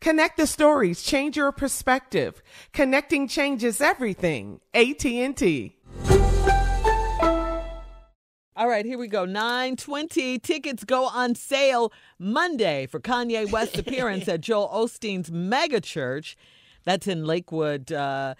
Connect the stories, change your perspective. Connecting changes everything. AT&T. All right, here we go. 920 tickets go on sale Monday for Kanye West's appearance at Joel Osteen's mega church. That's in Lakewood, uh,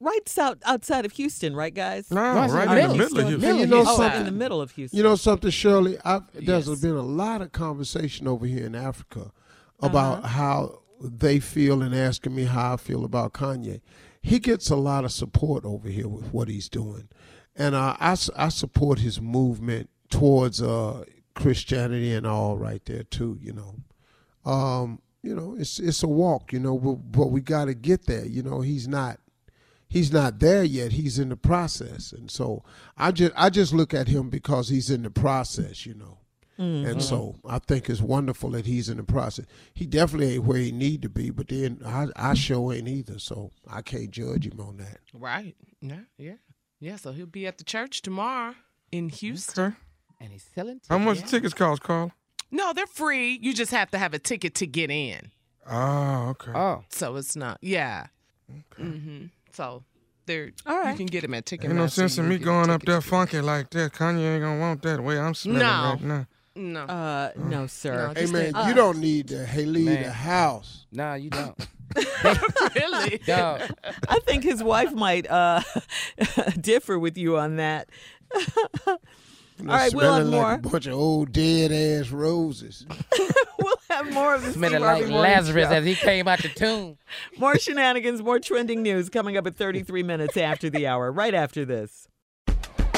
right south outside of Houston, right, guys? No, right, right in the middle of Houston. And you know oh, something, in the middle of Houston. You know something, Shirley? I've, there's yes. been a lot of conversation over here in Africa about uh-huh. how they feel and asking me how I feel about Kanye. He gets a lot of support over here with what he's doing and uh, I, I support his movement towards uh, Christianity and all right there too. You know, um, you know, it's it's a walk. You know, but, but we got to get there. You know, he's not he's not there yet. He's in the process, and so I just I just look at him because he's in the process. You know. Mm-hmm. And so I think it's wonderful that he's in the process. He definitely ain't where he need to be, but then I, I sure ain't either. So I can't judge him on that. Right. Yeah. Yeah. Yeah, so he'll be at the church tomorrow in Houston. Okay. And he's selling tickets. How much tickets cost, Carl? No, they're free. You just have to have a ticket to get in. Oh, okay. Oh. So it's not, yeah. Okay. Mm-hmm. So there, All right. you can get him at Ticketmaster. Ain't no sense in me going up there funky like that. Kanye ain't gonna want that the way I'm smelling no. right now. No. Uh, no, sir. No, hey, man, you don't need the Haley the house. Nah, you don't. really? No. I think his wife might uh, differ with you on that. All right, we'll have more. Like a bunch of old dead ass roses. we'll have more of this. Smelling like Lazarus as he came out the tomb. More shenanigans, more trending news coming up at 33 minutes after the hour, right after this.